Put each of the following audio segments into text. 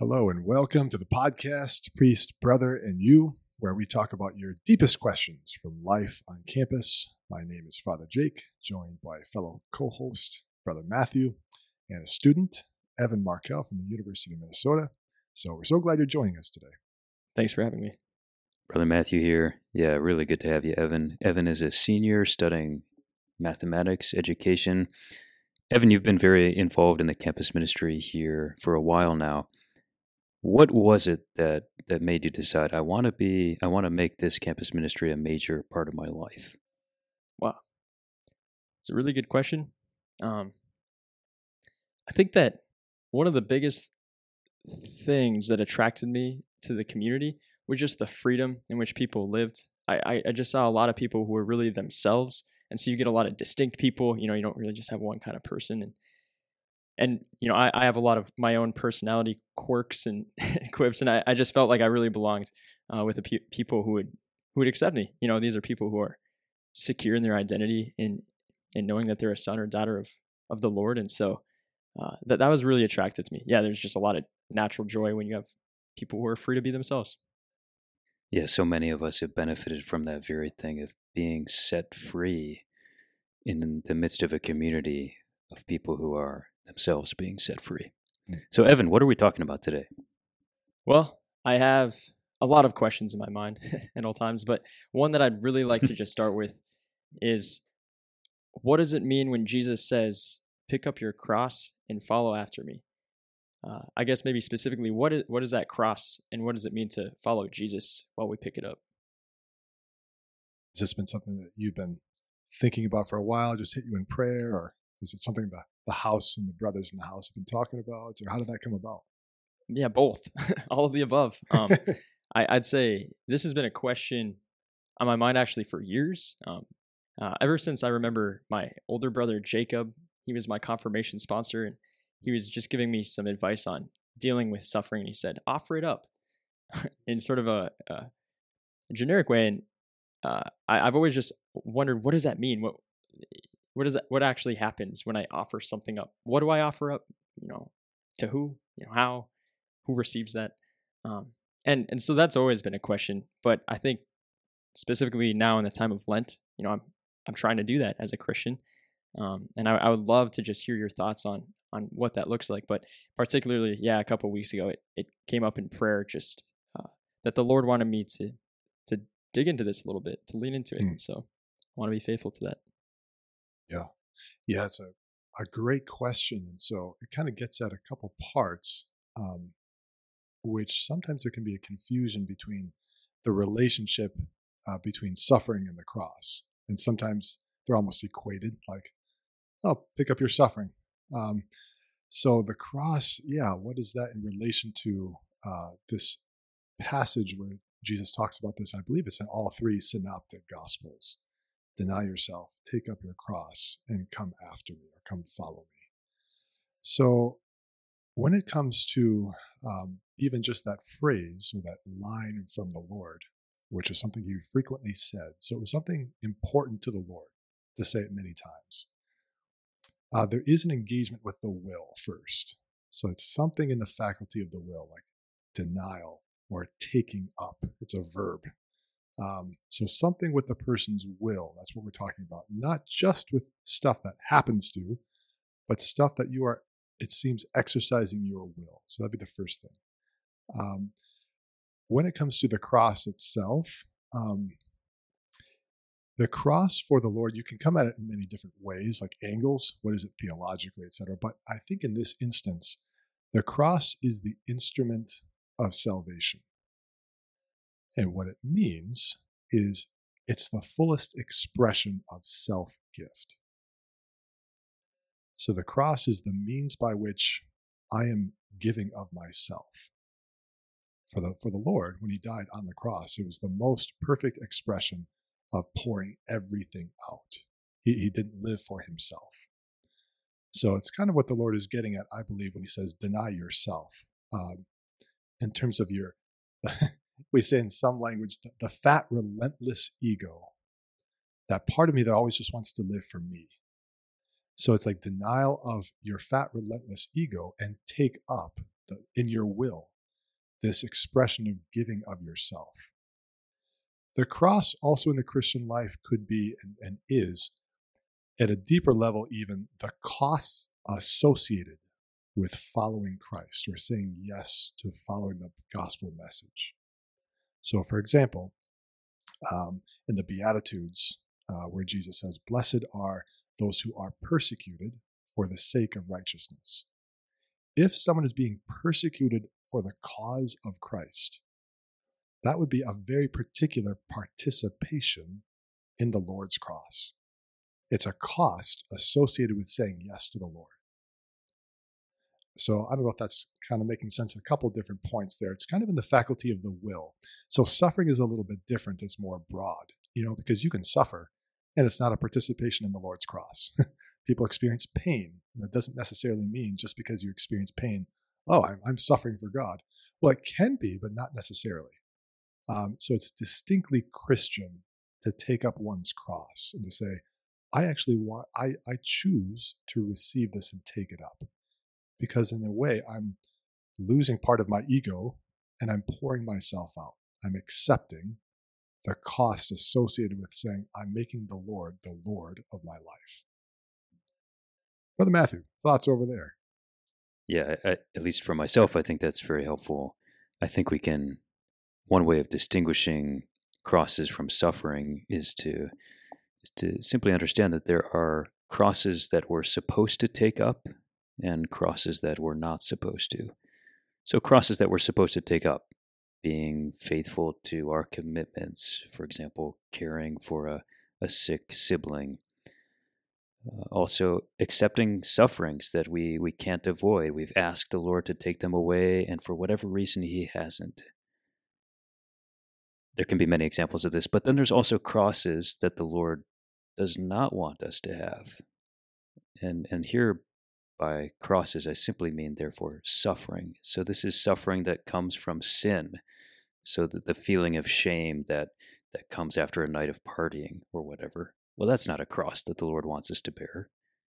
Hello and welcome to the podcast, Priest, Brother, and You, where we talk about your deepest questions from life on campus. My name is Father Jake, joined by fellow co host, Brother Matthew, and a student, Evan Markel from the University of Minnesota. So we're so glad you're joining us today. Thanks for having me. Brother Matthew here. Yeah, really good to have you, Evan. Evan is a senior studying mathematics education. Evan, you've been very involved in the campus ministry here for a while now. What was it that that made you decide I want to be I want to make this campus ministry a major part of my life? Wow, it's a really good question. Um, I think that one of the biggest things that attracted me to the community was just the freedom in which people lived. I, I just saw a lot of people who were really themselves. And so you get a lot of distinct people, you know, you don't really just have one kind of person. And, and you know, I, I have a lot of my own personality quirks and quips. And I, I just felt like I really belonged uh, with the pe- people who would, who would accept me. You know, these are people who are secure in their identity and in knowing that they're a son or daughter of, of the Lord. And so uh, that, that was really attractive to me. Yeah, there's just a lot of natural joy when you have people who are free to be themselves. Yeah, so many of us have benefited from that very thing of being set free in the midst of a community of people who are themselves being set free. Mm. So, Evan, what are we talking about today? Well, I have a lot of questions in my mind at all times, but one that I'd really like to just start with is what does it mean when Jesus says, pick up your cross and follow after me? uh, I guess maybe specifically, what is what is that cross, and what does it mean to follow Jesus while we pick it up? Has this been something that you've been thinking about for a while? Just hit you in prayer, or is it something the the house and the brothers in the house have been talking about, or how did that come about? Yeah, both, all of the above. Um, I, would say this has been a question on my mind actually for years. Um, uh, ever since I remember my older brother Jacob, he was my confirmation sponsor, and he was just giving me some advice on dealing with suffering. And He said, offer it up in sort of a, a generic way. And uh, I, have always just wondered, what does that mean? What, what does that, what actually happens when I offer something up? What do I offer up? You know, to who, you know, how, who receives that? Um, and, and so that's always been a question, but I think specifically now in the time of Lent, you know, I'm, I'm trying to do that as a Christian. Um, and I, I, would love to just hear your thoughts on on what that looks like. But particularly, yeah, a couple weeks ago, it, it came up in prayer just uh, that the Lord wanted me to to dig into this a little bit, to lean into it. Mm. So I want to be faithful to that. Yeah. Yeah, it's a, a great question. And so it kind of gets at a couple parts, um, which sometimes there can be a confusion between the relationship uh, between suffering and the cross. And sometimes they're almost equated, like, oh, pick up your suffering. Um, so the cross, yeah, what is that in relation to uh, this passage where Jesus talks about this? I believe it's in all three synoptic gospels. Deny yourself, take up your cross, and come after me or come follow me. So when it comes to um, even just that phrase or that line from the Lord, which is something he frequently said, so it was something important to the Lord to say it many times uh, there is an engagement with the will first. So it's something in the faculty of the will, like denial or taking up. It's a verb. Um, so something with the person's will. That's what we're talking about. Not just with stuff that happens to, but stuff that you are, it seems, exercising your will. So that'd be the first thing. Um, when it comes to the cross itself, um, the cross for the Lord, you can come at it in many different ways, like angles. What is it theologically, etc. But I think in this instance, the cross is the instrument of salvation. And what it means is it's the fullest expression of self gift. So the cross is the means by which I am giving of myself. For the, for the Lord, when he died on the cross, it was the most perfect expression of pouring everything out. He, he didn't live for himself. So it's kind of what the Lord is getting at, I believe, when he says, deny yourself. Um, in terms of your, we say in some language, the, the fat, relentless ego, that part of me that always just wants to live for me. So it's like denial of your fat, relentless ego and take up the, in your will, this expression of giving of yourself. The cross, also in the Christian life, could be and, and is, at a deeper level, even the costs associated with following Christ or saying yes to following the gospel message. So, for example, um, in the Beatitudes, uh, where Jesus says, Blessed are those who are persecuted for the sake of righteousness. If someone is being persecuted for the cause of Christ, that would be a very particular participation in the Lord's cross. It's a cost associated with saying yes to the Lord. So I don't know if that's kind of making sense. A couple different points there. It's kind of in the faculty of the will. So suffering is a little bit different. It's more broad, you know, because you can suffer and it's not a participation in the Lord's cross. People experience pain. And that doesn't necessarily mean just because you experience pain, oh, I'm, I'm suffering for God. Well, it can be, but not necessarily. Um, so it's distinctly Christian to take up one's cross and to say, I actually want, I, I choose to receive this and take it up. Because in a way, I'm losing part of my ego and I'm pouring myself out. I'm accepting the cost associated with saying, I'm making the Lord the Lord of my life. Brother Matthew, thoughts over there? Yeah, I, at least for myself, I think that's very helpful. I think we can, one way of distinguishing crosses from suffering is to is to simply understand that there are crosses that we're supposed to take up and crosses that we're not supposed to. So crosses that we're supposed to take up, being faithful to our commitments, for example, caring for a, a sick sibling. Uh, also, accepting sufferings that we, we can't avoid. We've asked the Lord to take them away, and for whatever reason, He hasn't. There can be many examples of this, but then there's also crosses that the Lord does not want us to have. And, and here, by crosses, I simply mean, therefore, suffering. So this is suffering that comes from sin. So that the feeling of shame that, that comes after a night of partying or whatever, well, that's not a cross that the Lord wants us to bear.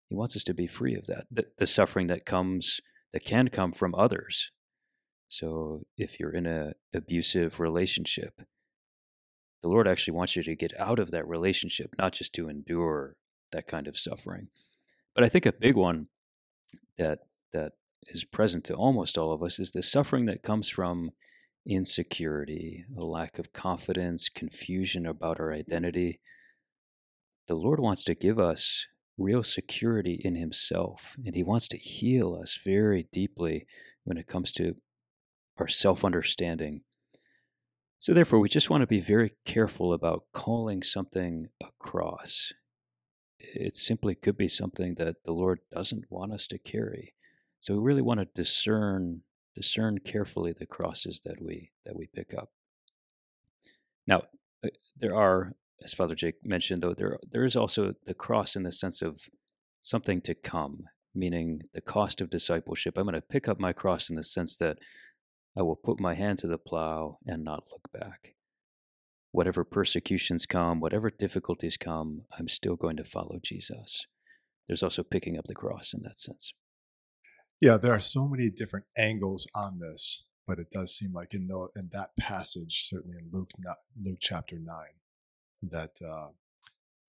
He wants us to be free of that. The, the suffering that comes, that can come from others. So if you're in a abusive relationship, the Lord actually wants you to get out of that relationship, not just to endure that kind of suffering. But I think a big one that that is present to almost all of us is the suffering that comes from insecurity, a lack of confidence, confusion about our mm-hmm. identity. The Lord wants to give us real security in Himself, and He wants to heal us very deeply when it comes to our self understanding. So, therefore, we just want to be very careful about calling something a cross it simply could be something that the Lord doesn't want us to carry. So we really want to discern discern carefully the crosses that we that we pick up. Now, uh, there are, as Father Jake mentioned, though there there is also the cross in the sense of something to come, meaning the cost of discipleship. I'm going to pick up my cross in the sense that I will put my hand to the plow and not look back whatever persecutions come, whatever difficulties come, I'm still going to follow Jesus. There's also picking up the cross in that sense. Yeah, there are so many different angles on this, but it does seem like in the, in that passage, certainly in Luke Luke chapter nine, that uh,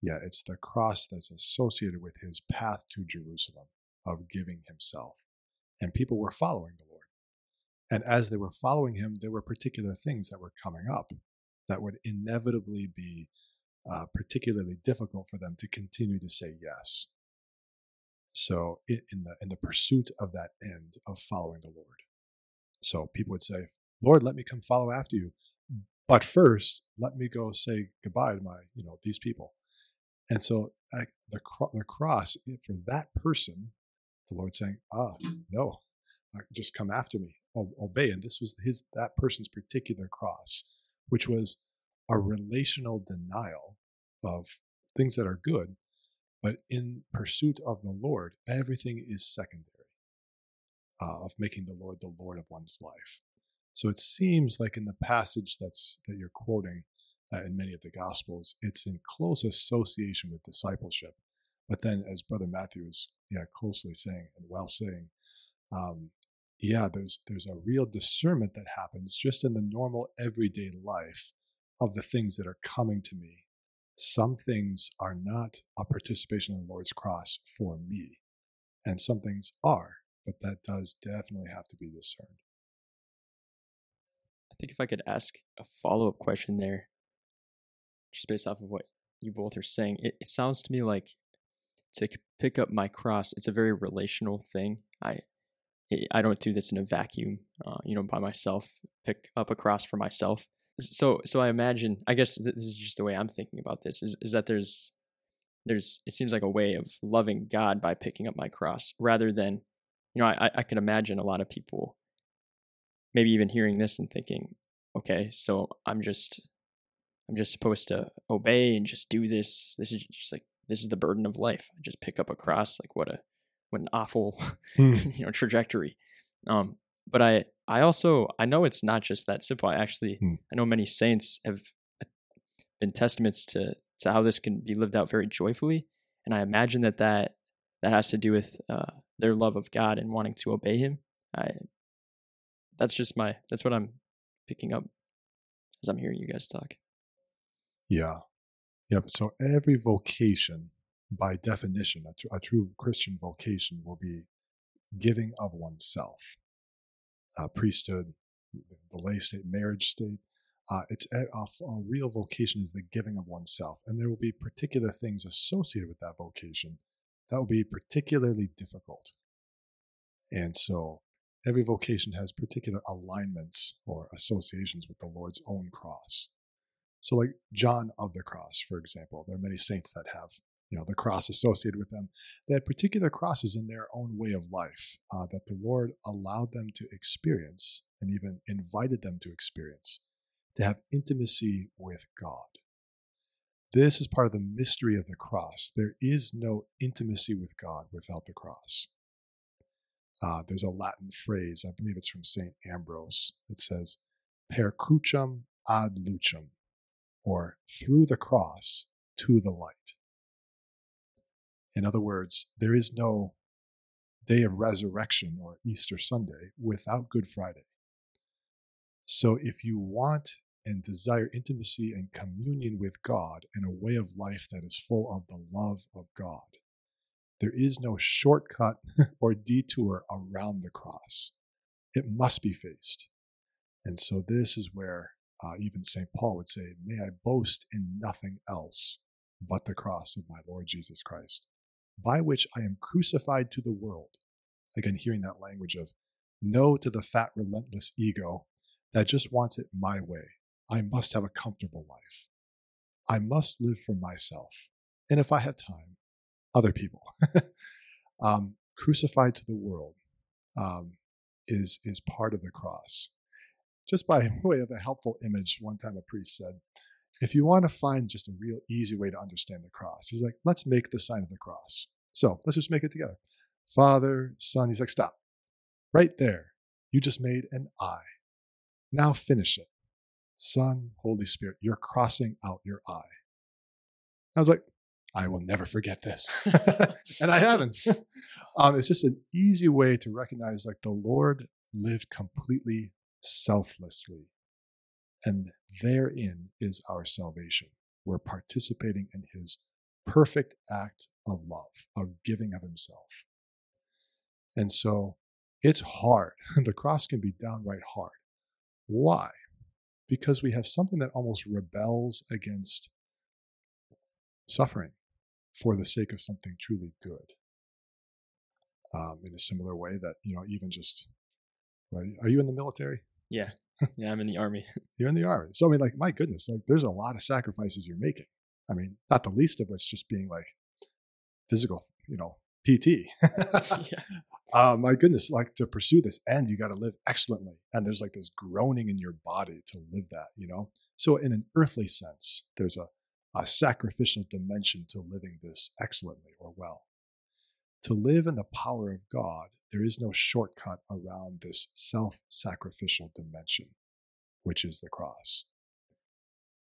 yeah, it's the cross that's associated with his path to Jerusalem of giving himself, and people were following the Lord, and as they were following him, there were particular things that were coming up that would inevitably be uh, particularly difficult for them to continue to say yes. So in the in the pursuit of that end of following the Lord, so people would say, "Lord, let me come follow after you, but first let me go say goodbye to my you know these people." And so I, the the cross for that person, the Lord saying, "Ah, no, just come after me, obey." And this was his that person's particular cross which was a relational denial of things that are good, but in pursuit of the Lord, everything is secondary, uh, of making the Lord the Lord of one's life. So it seems like in the passage that's that you're quoting uh, in many of the Gospels, it's in close association with discipleship. But then, as Brother Matthew is yeah, closely saying and well saying, um, yeah, there's there's a real discernment that happens just in the normal everyday life of the things that are coming to me. Some things are not a participation in the Lord's cross for me, and some things are, but that does definitely have to be discerned. I think if I could ask a follow up question there, just based off of what you both are saying, it, it sounds to me like to pick up my cross, it's a very relational thing. I I don't do this in a vacuum, uh, you know, by myself. Pick up a cross for myself. So, so I imagine. I guess this is just the way I'm thinking about this. Is is that there's, there's. It seems like a way of loving God by picking up my cross, rather than, you know, I I can imagine a lot of people, maybe even hearing this and thinking, okay, so I'm just, I'm just supposed to obey and just do this. This is just like this is the burden of life. I just pick up a cross. Like what a what an awful mm. you know trajectory. Um, but I I also I know it's not just that simple. I actually mm. I know many saints have uh, been testaments to to how this can be lived out very joyfully, and I imagine that that that has to do with uh, their love of God and wanting to obey Him. I that's just my that's what I'm picking up as I'm hearing you guys talk. Yeah, yep. So every vocation by definition, a, tr- a true Christian vocation will be giving of oneself. Uh, priesthood, the lay state, marriage state, uh, it's a, a, a, real vocation is the giving of oneself, and there will be particular things associated with that vocation that will be particularly difficult. And so, every vocation has particular alignments or associations with the Lord's own cross. So, like John of the Cross, for example, there are many saints that have you know the cross associated with them had particular crosses in their own way of life uh, that the lord allowed them to experience and even invited them to experience to have intimacy with god. This is part of the mystery of the cross. There is no intimacy with god without the cross. Uh, there's a latin phrase i believe it's from st ambrose it says per crucem ad lucem or through the cross to the light in other words, there is no day of resurrection or Easter Sunday without Good Friday. So if you want and desire intimacy and communion with God and a way of life that is full of the love of God, there is no shortcut or detour around the cross. It must be faced. And so this is where uh, even St. Paul would say, May I boast in nothing else but the cross of my Lord Jesus Christ by which I am crucified to the world. Again, hearing that language of no to the fat, relentless ego that just wants it my way. I must have a comfortable life. I must live for myself. And if I have time, other people. um, crucified to the world um, is, is part of the cross. Just by way of a helpful image, one time a priest said, if you want to find just a real easy way to understand the cross, he's like, let's make the sign of the cross. So let's just make it together. Father, Son, he's like, stop. Right there. You just made an I. Now finish it. Son, Holy Spirit, you're crossing out your I. I was like, I will never forget this. and I haven't. um, it's just an easy way to recognize like the Lord lived completely selflessly. And therein is our salvation. We're participating in his perfect act of love, of giving of himself. And so it's hard. the cross can be downright hard. Why? Because we have something that almost rebels against suffering for the sake of something truly good. Um, in a similar way that, you know, even just, are you in the military? Yeah. Yeah, I'm in the army. You're in the army. So I mean, like, my goodness, like there's a lot of sacrifices you're making. I mean, not the least of which just being like physical, you know, PT. yeah. uh, my goodness, like to pursue this end, you got to live excellently. And there's like this groaning in your body to live that, you know? So, in an earthly sense, there's a, a sacrificial dimension to living this excellently or well. To live in the power of God, there is no shortcut around this self sacrificial dimension, which is the cross.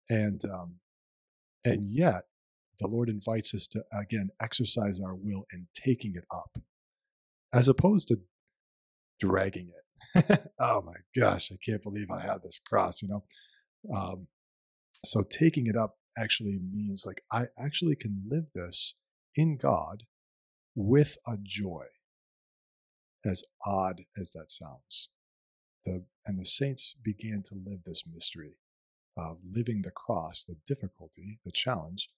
And um, and yet, the Lord invites us to, again, exercise our will in taking it up, as opposed to dragging it, oh my gosh, I can't believe I have this cross, you know? Um, so taking it up actually means like I actually can live this in God with a joy, as odd as that sounds. The, and the saints began to live this mystery of living the cross, the difficulty, the challenge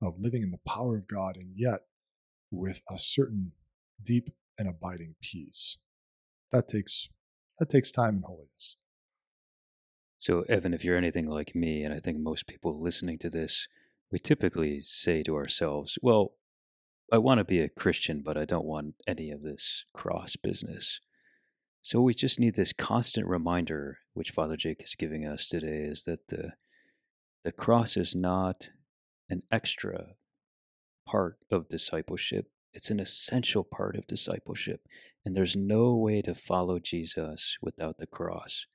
of living in the power of God, and yet with a certain deep and abiding peace. That takes that takes time and holiness. So, Evan, if you're anything like me, and I think most people listening to this, we typically say to ourselves, well, I want to be a Christian, but I don't want any of this cross business. So we just need this constant reminder, which Father Jake is giving us today, is that the the cross is not an extra part of discipleship. It's an essential part of discipleship. And there's no way to follow Jesus without the cross.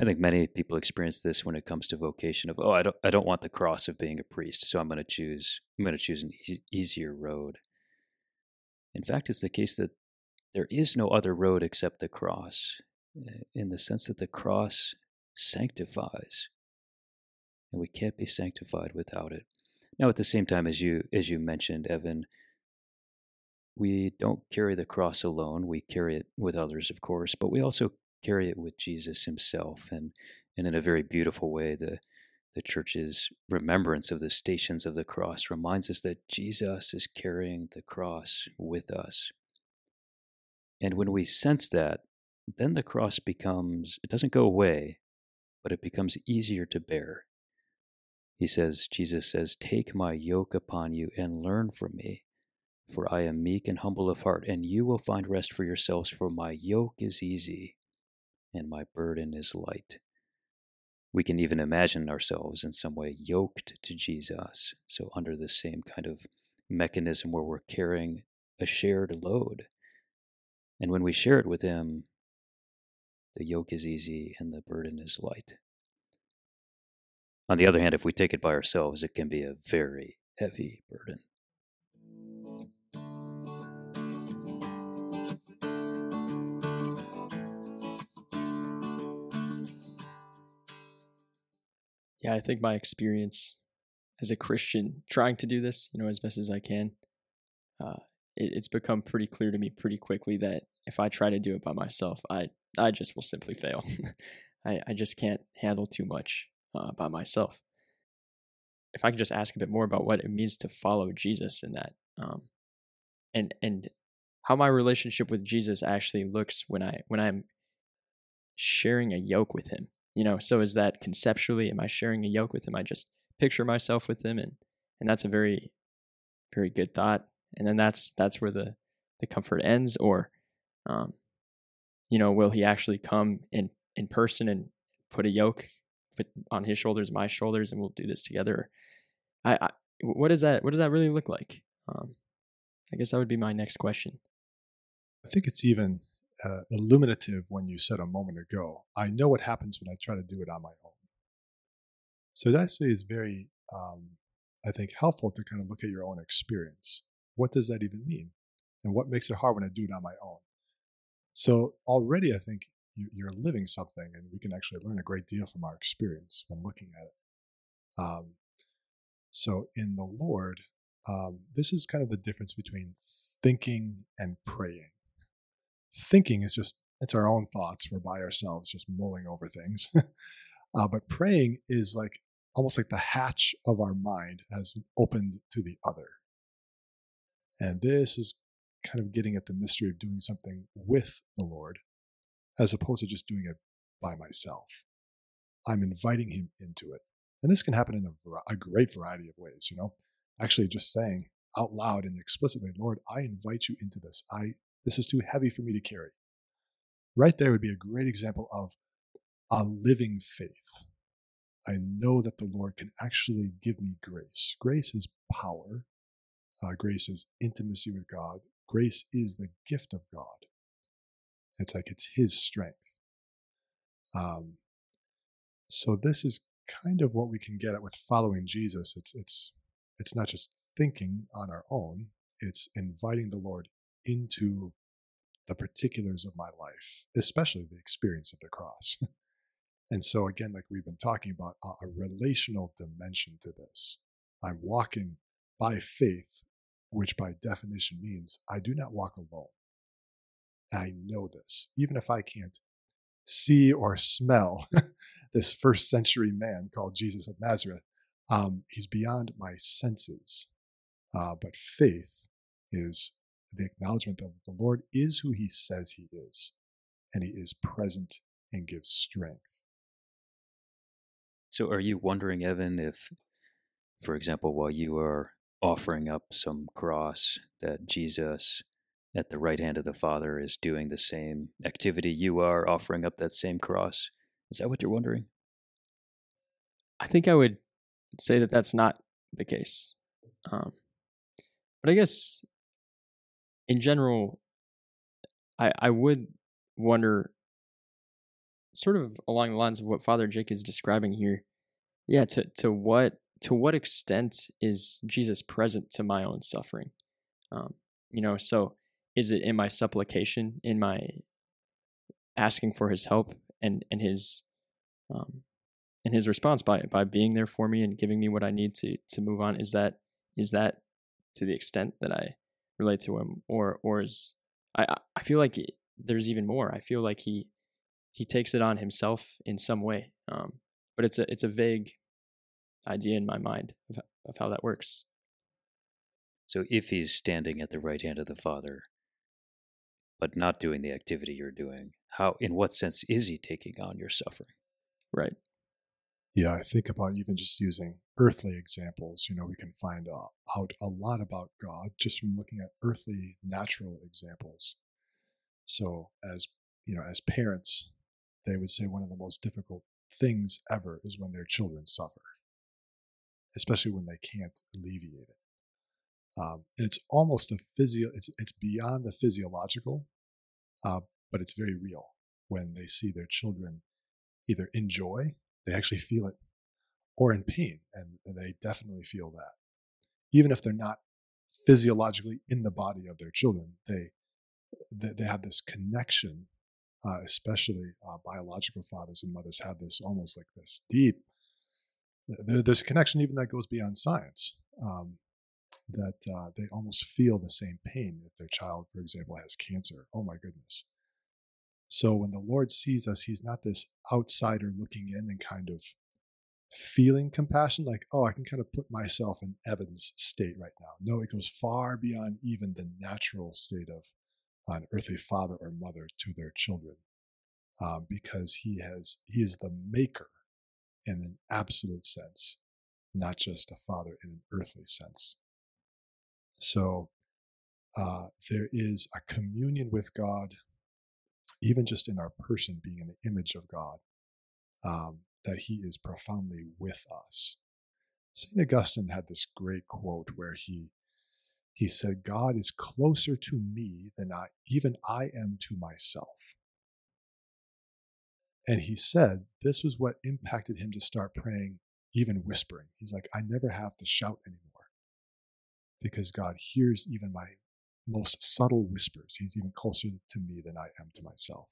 I think many people experience this when it comes to vocation of, oh, I don't, I don't want the cross of being a priest, so I'm going to choose, I'm going to choose an e- easier road. In fact, it's the case that there is no other road except the cross, eh, in the sense that the cross sanctifies, and we can't be sanctified without it. Now, at the same time, as you as you mentioned, Evan, we don't carry the cross alone. We carry it with others, of course, but we also carry it with Jesus Himself, and and in a very beautiful way, the the church's remembrance of the stations of the cross reminds us that Jesus is carrying the cross with us. And when we sense that, then the cross becomes, it doesn't go away, but it becomes easier to bear. He says, Jesus says, Take my yoke upon you and learn from me, for I am meek and humble of heart, and you will find rest for yourselves, for my yoke is easy and my burden is light. We can even imagine ourselves in some way yoked to Jesus, so under the same kind of mechanism where we're carrying a shared load. And when we share it with Him, the yoke is easy and the burden is light. On the other hand, if we take it by ourselves, it can be a very heavy burden. Yeah, I think my experience as a Christian trying to do this, you know, as best as I can, uh, it, it's become pretty clear to me pretty quickly that if I try to do it by myself, I I just will simply fail. I I just can't handle too much uh, by myself. If I could just ask a bit more about what it means to follow Jesus in that, um, and and how my relationship with Jesus actually looks when I when I'm sharing a yoke with Him. You know, so is that conceptually? Am I sharing a yoke with Him? I just picture myself with Him, and and that's a very very good thought. And then that's that's where the the comfort ends, or um, you know, will He actually come in in person and put a yoke put on His shoulders, my shoulders, and we'll do this together? I, I what does that what does that really look like? Um, I guess that would be my next question. I think it's even uh, illuminative when you said a moment ago. I know what happens when I try to do it on my own. So that actually is very, um, I think, helpful to kind of look at your own experience. What does that even mean? And what makes it hard when I do it on my own? So already, I think you're living something, and we can actually learn a great deal from our experience when looking at it. Um, so in the Lord, um, this is kind of the difference between thinking and praying. Thinking is just, it's our own thoughts. We're by ourselves, just mulling over things. uh, but praying is like almost like the hatch of our mind has opened to the other. And this is kind of getting at the mystery of doing something with the Lord as opposed to just doing it by myself. I'm inviting him into it. And this can happen in a, a great variety of ways, you know. Actually, just saying out loud and explicitly, Lord, I invite you into this. I this is too heavy for me to carry. Right there would be a great example of a living faith. I know that the Lord can actually give me grace. Grace is power. Uh, grace is intimacy with God. Grace is the gift of God. It's like it's His strength. Um, so this is kind of what we can get at with following Jesus. It's it's it's not just thinking on our own. It's inviting the Lord into the particulars of my life, especially the experience of the cross. and so, again, like we've been talking about, a, a relational dimension to this. I'm walking by faith, which by definition means I do not walk alone. I know this, even if I can't see or smell this first century man called Jesus of Nazareth. Um, he's beyond my senses. Uh, but faith is the acknowledgement of the Lord is who he says he is, and he is present and gives strength. So, are you wondering, Evan, if, for example, while you are offering up some cross, that Jesus at the right hand of the Father is doing the same activity you are, offering up that same cross? Is that what you're wondering? I think I would say that that's not the case. Um, but I guess in general, I I would wonder, sort of along the lines of what Father Jake is describing here. Yeah, to to what to what extent is Jesus present to my own suffering? Um, you know, so is it in my supplication, in my asking for His help, and and His um, and His response by by being there for me and giving me what I need to to move on? Is that is that to the extent that I relate to him, or or is I I feel like there's even more. I feel like he he takes it on himself in some way, um, but it's a it's a vague idea in my mind of, of how that works. So if he's standing at the right hand of the Father, but not doing the activity you're doing, how in what sense is he taking on your suffering? Right. Yeah, I think about even just using earthly examples. You know, we can find uh, out a lot about God just from looking at earthly, natural examples. So, as you know, as parents, they would say one of the most difficult things ever is when their children suffer, especially when they can't alleviate it. Um, and it's almost a physio. It's it's beyond the physiological, uh, but it's very real when they see their children either enjoy they actually feel it or in pain and they definitely feel that. Even if they're not physiologically in the body of their children they they, they have this connection uh, especially uh, biological fathers and mothers have this almost like this deep there, there's a connection even that goes beyond science um, that uh, they almost feel the same pain if their child for example has cancer. Oh my goodness so when the Lord sees us, He's not this outsider looking in and kind of feeling compassion, like, oh, I can kind of put myself in Evan's state right now. No, it goes far beyond even the natural state of an earthly father or mother to their children, um, because He has He is the maker in an absolute sense, not just a father in an earthly sense. So uh, there is a communion with God even just in our person being in the image of God, um, that He is profoundly with us. St. Augustine had this great quote where he he said, God is closer to me than I even I am to myself. And he said this was what impacted him to start praying, even whispering. He's like, I never have to shout anymore because God hears even my most subtle whispers. He's even closer to me than I am to myself.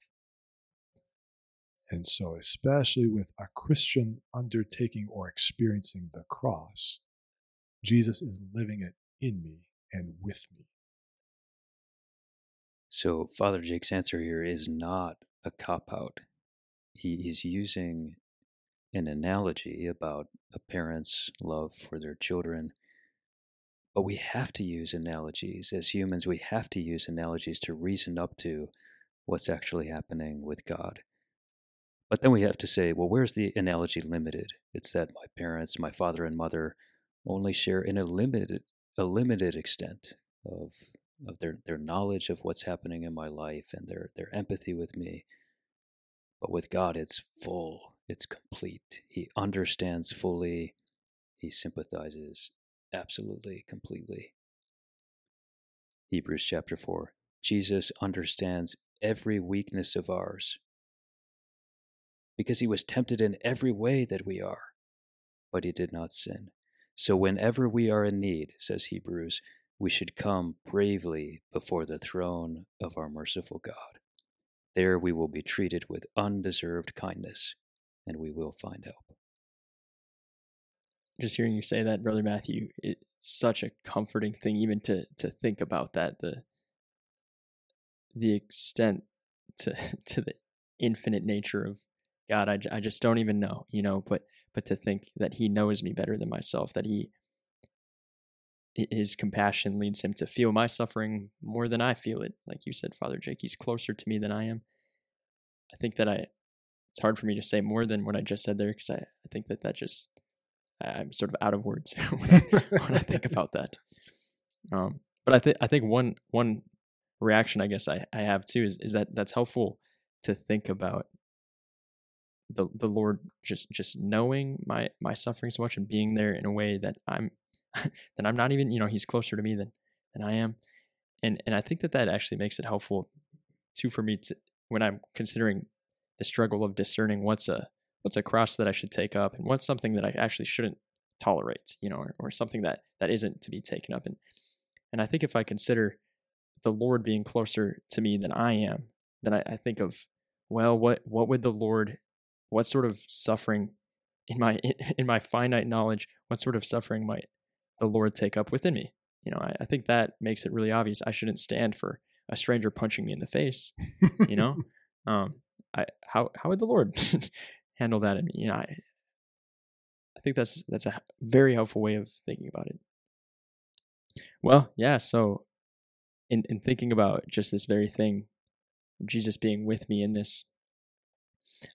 And so, especially with a Christian undertaking or experiencing the cross, Jesus is living it in me and with me. So, Father Jake's answer here is not a cop out. He is using an analogy about a parent's love for their children but we have to use analogies. As humans, we have to use analogies to reason up to what's actually happening with God. But then we have to say, well, where's the analogy limited? It's that my parents, my father and mother, only share in a limited, a limited extent of of their, their knowledge of what's happening in my life and their, their empathy with me. But with God, it's full, it's complete. He understands fully, He sympathizes, absolutely, completely. Hebrews chapter 4 Jesus understands every weakness of ours because he was tempted in every way that we are, but he did not sin. So whenever we are in need, says Hebrews, we should come bravely before the throne of our merciful God. There we will be treated with undeserved kindness, and we will find help. Just hearing you say that, Brother Matthew, it's such a comforting thing, even to to think about that the the extent to to the infinite nature of God. I, I just don't even know, you know. But but to think that He knows me better than myself, that He his compassion leads him to feel my suffering more than I feel it. Like you said, Father Jake, he's closer to me than I am. I think that I, it's hard for me to say more than what I just said there because I, I think that that just, I'm sort of out of words when, I, when I think about that. Um, but I think I think one one reaction I guess I, I have too is is that that's helpful to think about the the Lord just just knowing my my suffering so much and being there in a way that I'm that I'm not even, you know, he's closer to me than than I am. And and I think that that actually makes it helpful too for me to when I'm considering the struggle of discerning what's a what's a cross that I should take up and what's something that I actually shouldn't tolerate, you know, or, or something that that isn't to be taken up. And and I think if I consider the Lord being closer to me than I am, then I, I think of, well, what what would the Lord, what sort of suffering in my in my finite knowledge, what sort of suffering might the Lord take up within me. You know, I, I think that makes it really obvious. I shouldn't stand for a stranger punching me in the face. You know, um, I how how would the Lord handle that? And you know, I I think that's that's a very helpful way of thinking about it. Well, yeah. So, in in thinking about just this very thing, Jesus being with me in this,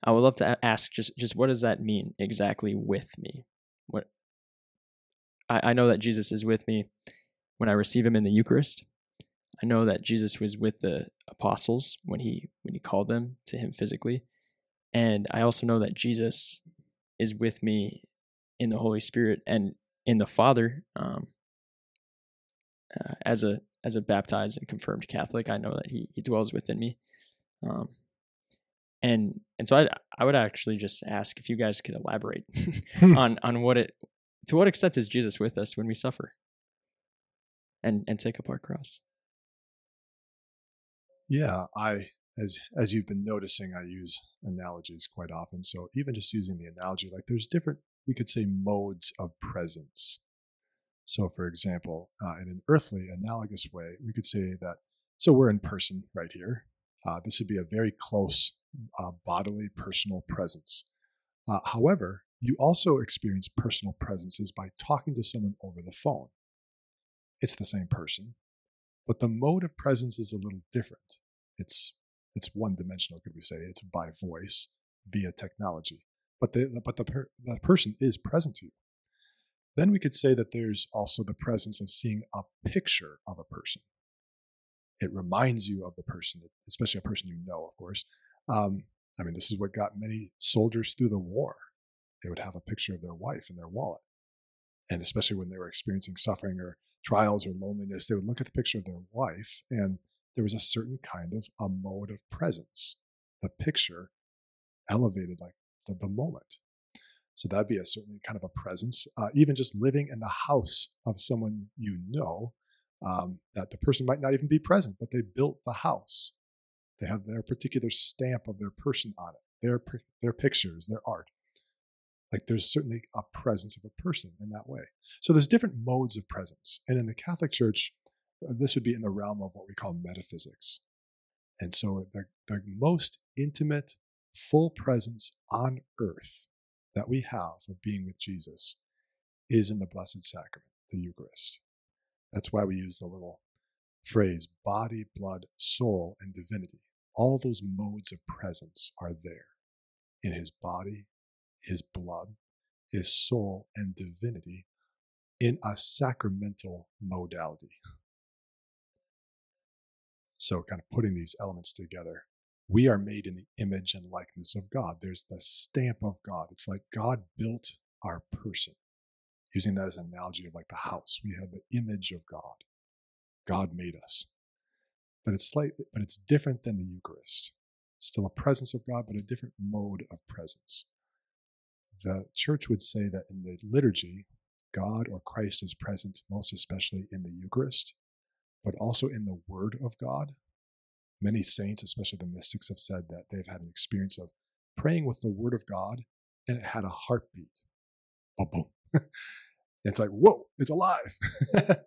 I would love to ask just just what does that mean exactly with me? What I, I know that Jesus is with me when I receive him in the Eucharist. I know that Jesus was with the apostles when he when he called them to him physically. And I also know that Jesus is with me in the Holy Spirit and in the Father. Um, uh, as a as a baptized and confirmed Catholic, I know that he he dwells within me. Um, and and so I I would actually just ask if you guys could elaborate on on what it to what extent is Jesus with us when we suffer and and take up our cross? Yeah, I as as you've been noticing, I use analogies quite often. So even just using the analogy, like there's different, we could say modes of presence. So, for example, uh, in an earthly analogous way, we could say that. So we're in person right here. Uh, this would be a very close uh, bodily, personal presence. Uh, however, you also experience personal presences by talking to someone over the phone. It's the same person, but the mode of presence is a little different. It's it's one dimensional, could we say? It's by voice via technology, but the but the per, the person is present to you. Then we could say that there's also the presence of seeing a picture of a person. It reminds you of the person, especially a person you know, of course. Um, I mean, this is what got many soldiers through the war they would have a picture of their wife in their wallet. And especially when they were experiencing suffering or trials or loneliness, they would look at the picture of their wife and there was a certain kind of a mode of presence. The picture elevated like the, the moment. So that'd be a certainly kind of a presence. Uh, even just living in the house of someone you know, um, that the person might not even be present, but they built the house. They have their particular stamp of their person on it, their their pictures, their art. Like there's certainly a presence of a person in that way. So there's different modes of presence. And in the Catholic Church, this would be in the realm of what we call metaphysics. And so the, the most intimate, full presence on earth that we have of being with Jesus is in the Blessed Sacrament, the Eucharist. That's why we use the little phrase body, blood, soul, and divinity. All those modes of presence are there in his body, his blood, his soul, and divinity in a sacramental modality. So, kind of putting these elements together, we are made in the image and likeness of God. There's the stamp of God. It's like God built our person. Using that as an analogy of like the house, we have the image of God. God made us. But it's slightly, but it's different than the Eucharist. It's still a presence of God, but a different mode of presence the church would say that in the liturgy, God or Christ is present most especially in the Eucharist, but also in the Word of God. Many saints, especially the mystics, have said that they've had an experience of praying with the Word of God and it had a heartbeat. Boom, boom. it's like, whoa, it's alive.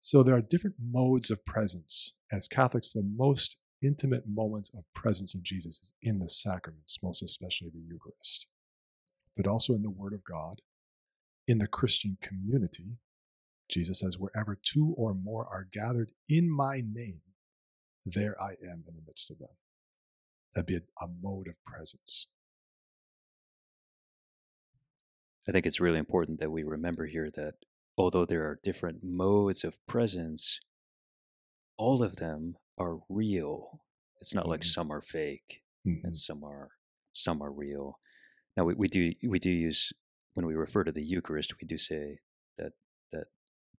so there are different modes of presence. As Catholics, the most intimate moment of presence of Jesus is in the sacraments, most especially the Eucharist, but also in the Word of God, in the Christian community. Jesus says, wherever two or more are gathered in my name, there I am in the midst of them. That'd be a, a mode of presence. I think it's really important that we remember here that although there are different modes of presence, all of them are real. It's not mm-hmm. like some are fake mm-hmm. and some are some are real. Now we, we do we do use when we refer to the Eucharist, we do say that that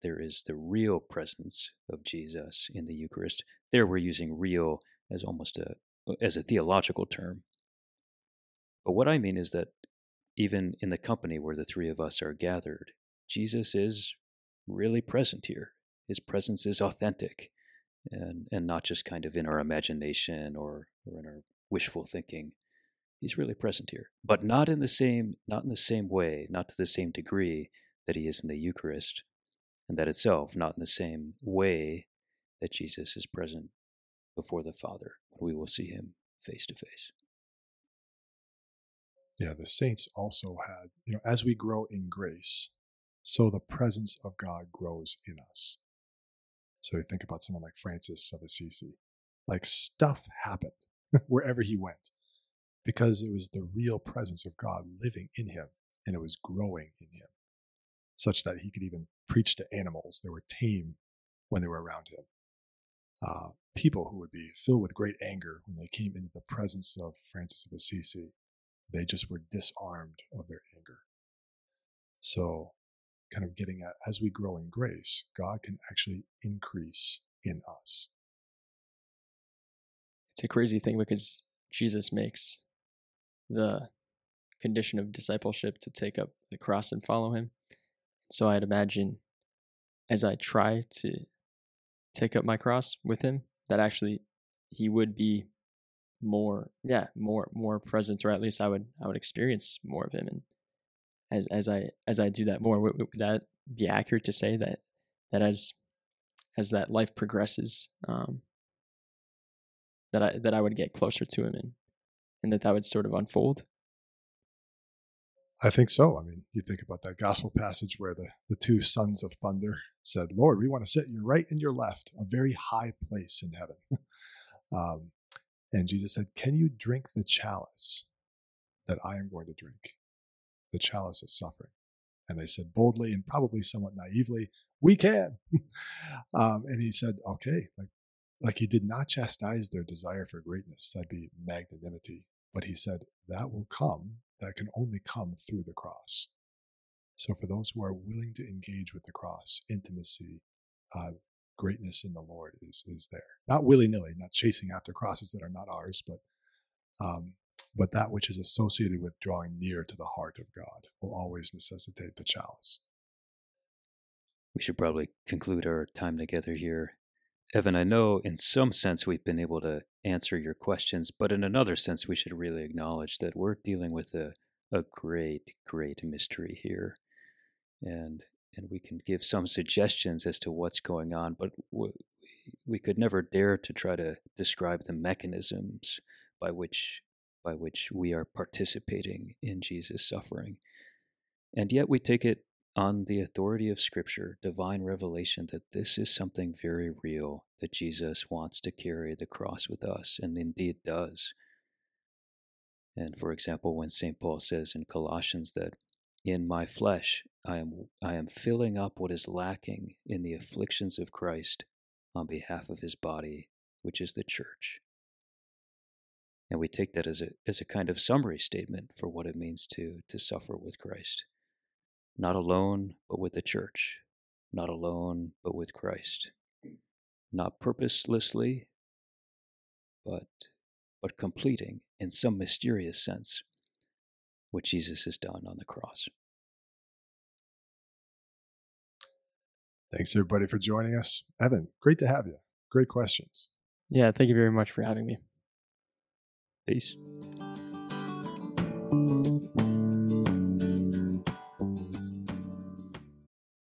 there is the real presence of Jesus in the Eucharist. There we're using real as almost a uh, as a theological term. But what I mean is that even in the company where the three of us are gathered, Jesus is really present here. His presence is authentic and, and not just kind of in our imagination or, or in our wishful thinking. He's really present here, but not in the same not in the same way, not to the same degree that he is in the Eucharist, and that itself not in the same way that Jesus is present before the Father when we will see him face to face. Yeah, the saints also had, you know, as we grow in grace, so the presence of God grows in us. So you think about someone like Francis of Assisi. Like stuff happened wherever he went because it was the real presence of God living in him and it was growing in him, such that he could even preach to animals. They were tame when they were around him. Uh, people who would be filled with great anger when they came into the presence of Francis of Assisi they just were disarmed of their anger. So, kind of getting at as we grow in grace, God can actually increase in us. It's a crazy thing because Jesus makes the condition of discipleship to take up the cross and follow him. So I'd imagine as I try to take up my cross with him, that actually he would be more yeah more more present or at least i would i would experience more of him. And as as i as i do that more would, would that be accurate to say that that as as that life progresses um that i that i would get closer to him and and that that would sort of unfold i think so i mean you think about that gospel passage where the the two sons of thunder said lord we want to sit your right and your left a very high place in heaven um and Jesus said, Can you drink the chalice that I am going to drink? The chalice of suffering. And they said boldly and probably somewhat naively, We can. um, and he said, Okay, like, like he did not chastise their desire for greatness. That'd be magnanimity. But he said, That will come, that can only come through the cross. So for those who are willing to engage with the cross, intimacy, uh, greatness in the Lord is is there. Not willy nilly, not chasing after crosses that are not ours, but um, but that which is associated with drawing near to the heart of God will always necessitate the chalice. We should probably conclude our time together here. Evan, I know in some sense we've been able to answer your questions, but in another sense, we should really acknowledge that we're dealing with a, a great, great mystery here. And and we can give some suggestions as to what's going on, but we could never dare to try to describe the mechanisms by which by which we are participating in Jesus' suffering. And yet we take it on the authority of Scripture, divine revelation, that this is something very real, that Jesus wants to carry the cross with us, and indeed does. And for example, when St. Paul says in Colossians that in my flesh I am, I am filling up what is lacking in the afflictions of Christ on behalf of his body, which is the church. And we take that as a, as a kind of summary statement for what it means to, to suffer with Christ. Not alone, but with the church. Not alone, but with Christ. Not purposelessly, but, but completing, in some mysterious sense, what Jesus has done on the cross. Thanks everybody for joining us. Evan, great to have you. Great questions. Yeah, thank you very much for having me. Peace.